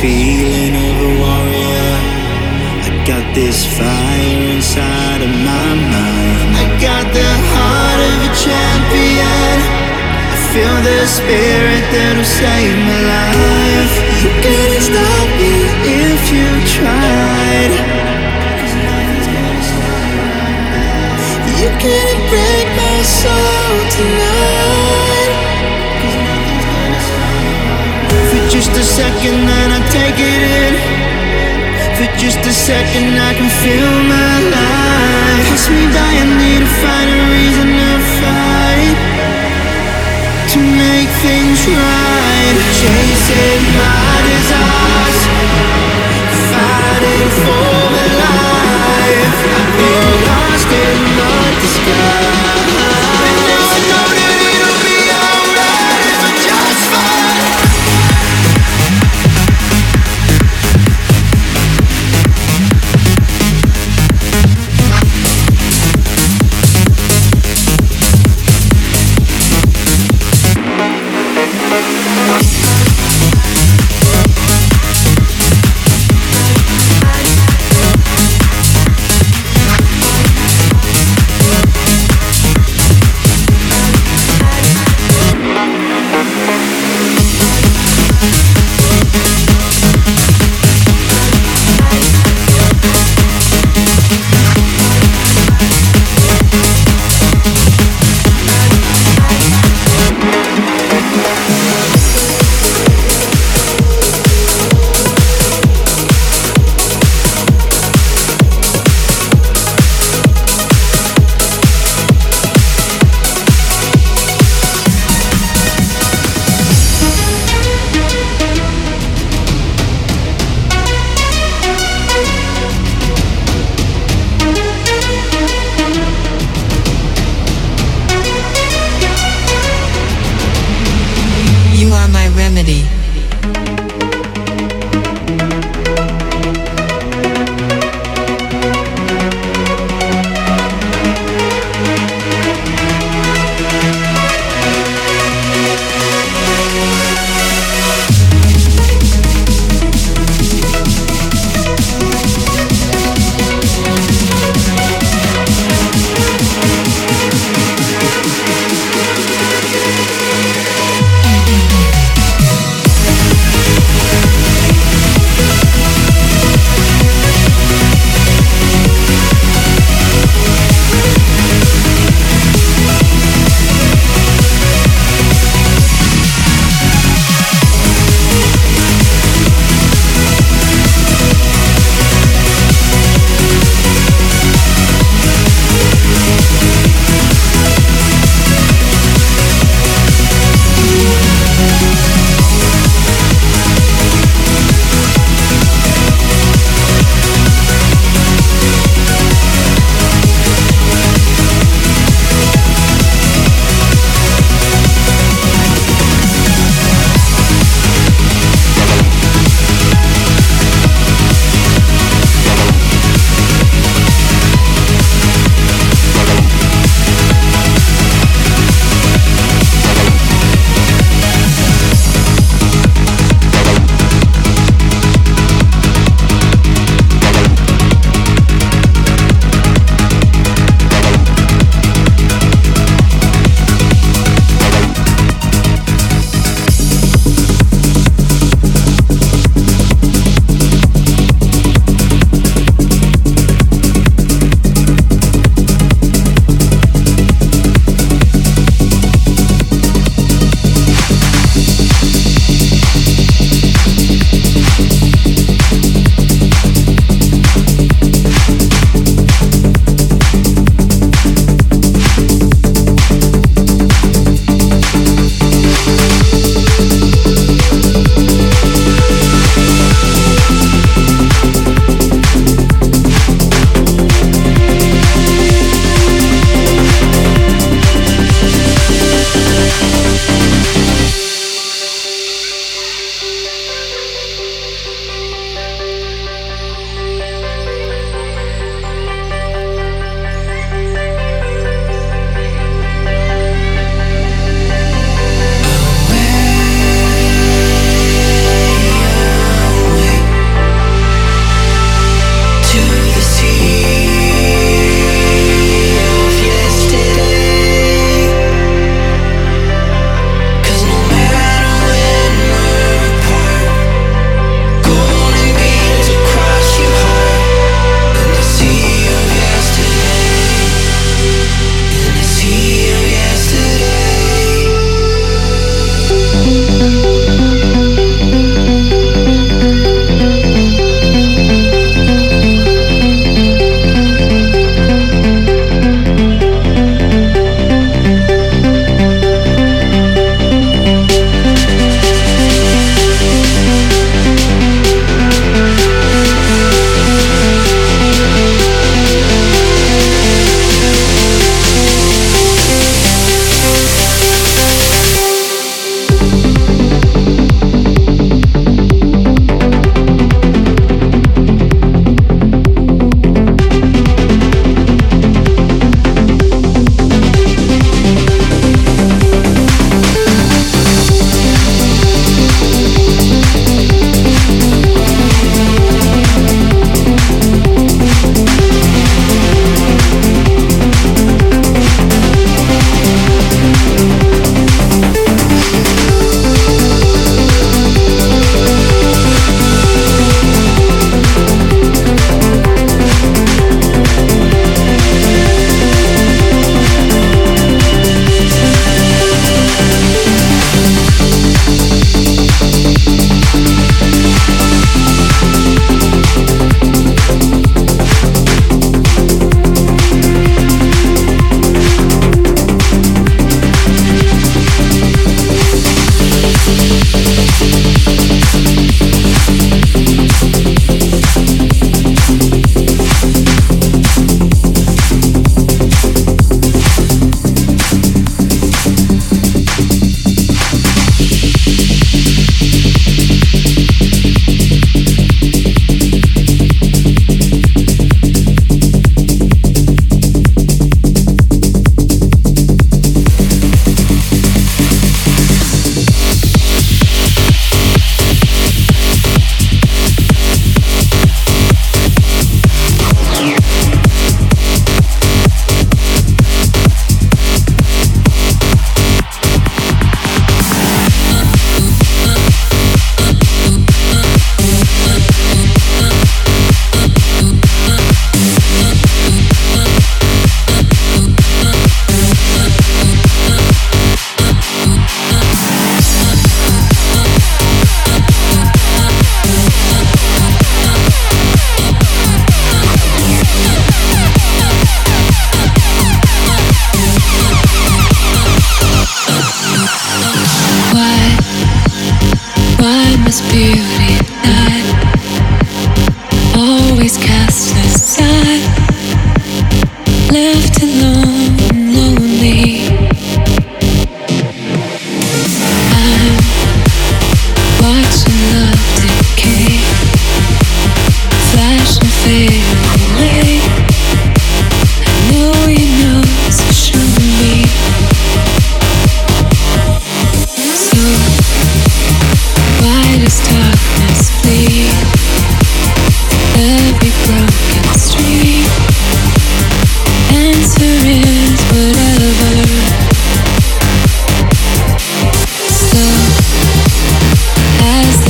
feeling of a warrior. I got this fire inside of my mind. I got the heart of a champion. I feel the spirit that'll save my life. You couldn't stop me if you tried. You couldn't break my soul tonight. just a second and I take it in. For just a second I can feel my life. Pass me by, I need to find a reason to fight. To make things right. Chasing my desires. Fighting for my life. I feel lost in the sky.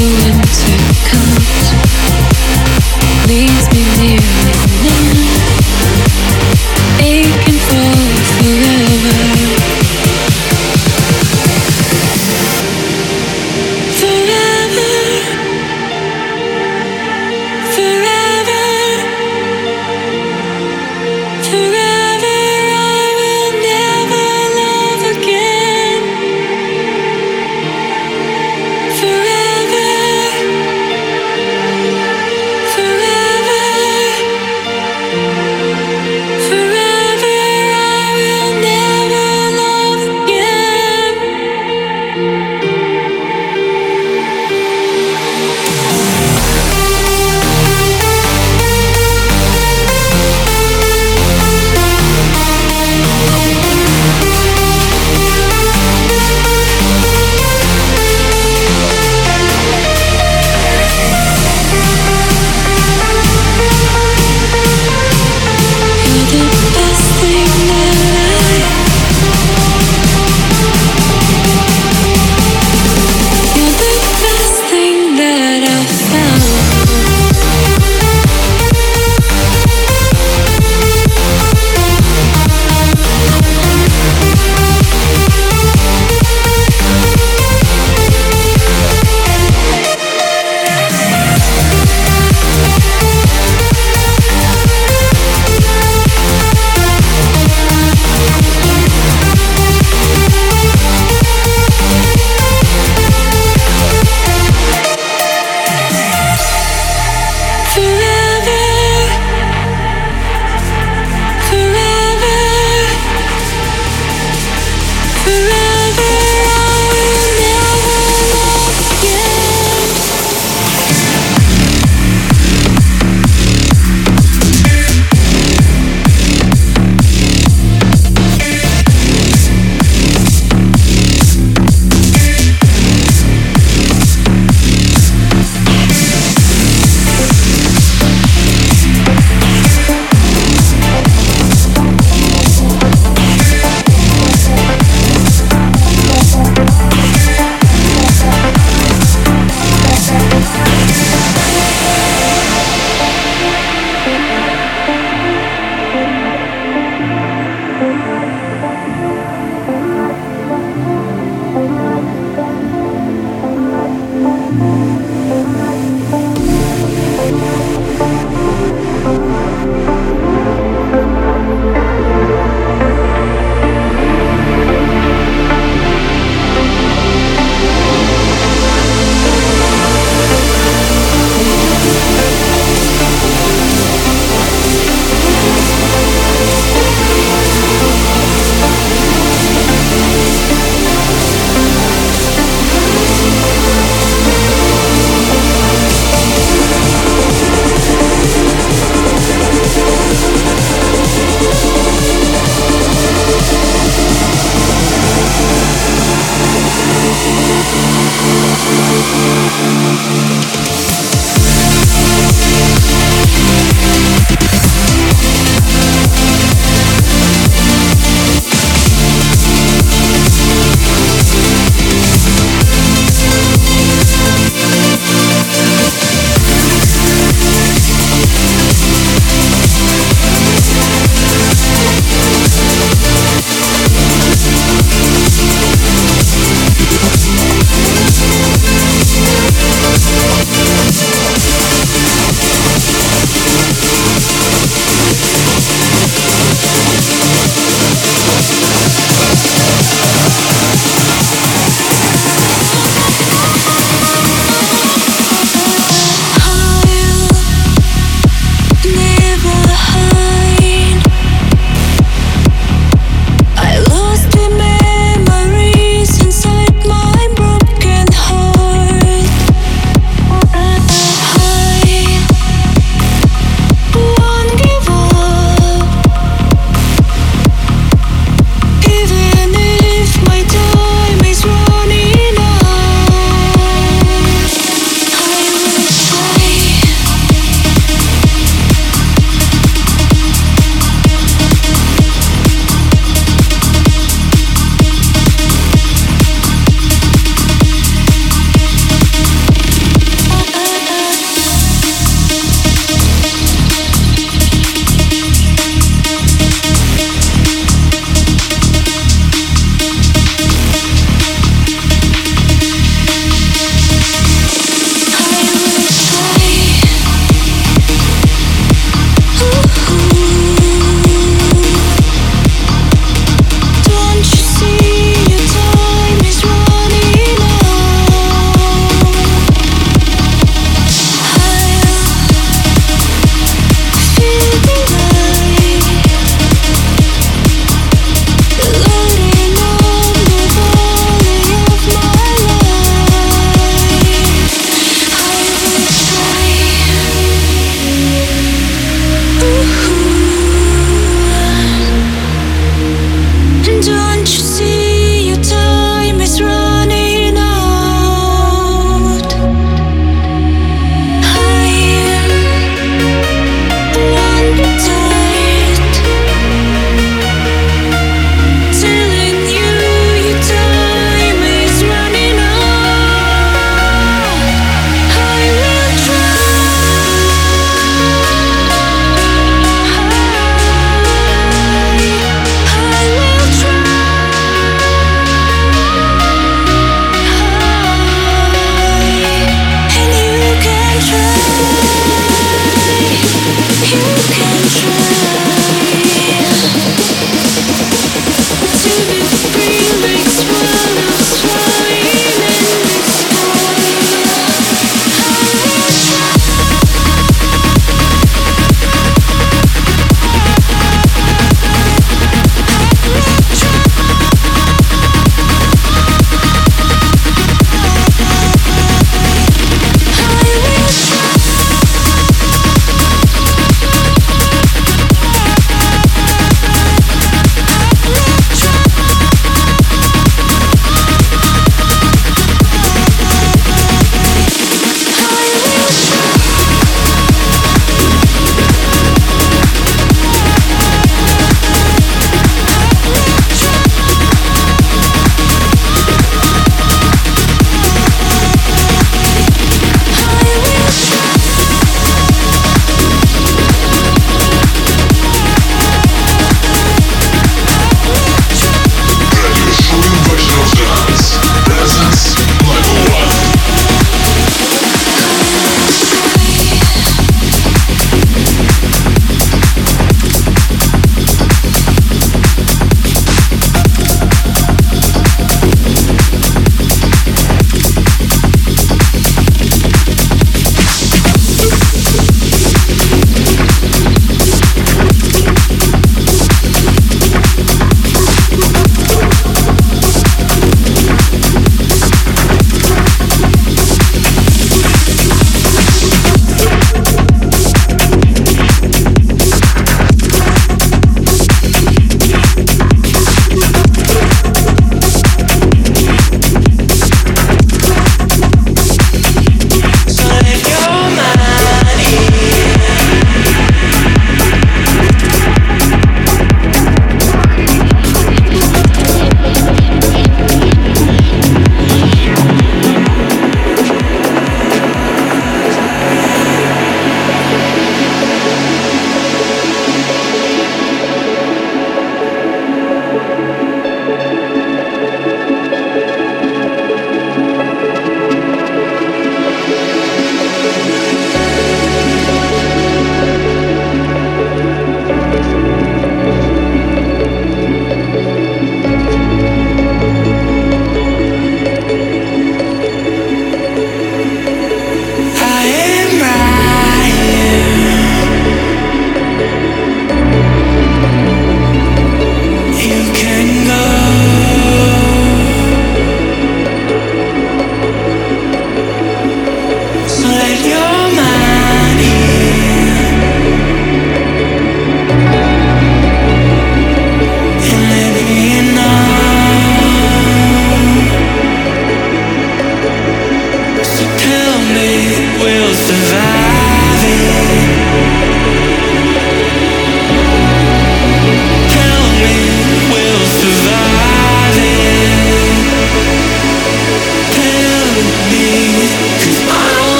the winter comes. Please. me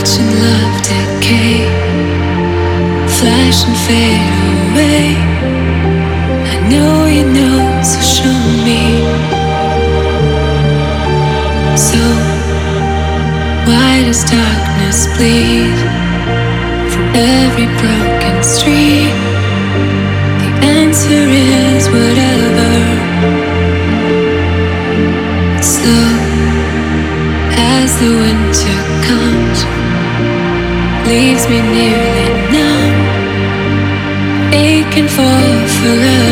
watching love decay, flash and fade away. I know you know, so show me. So why does darkness bleed from every broken street? The answer is nearly numb, aching for forever.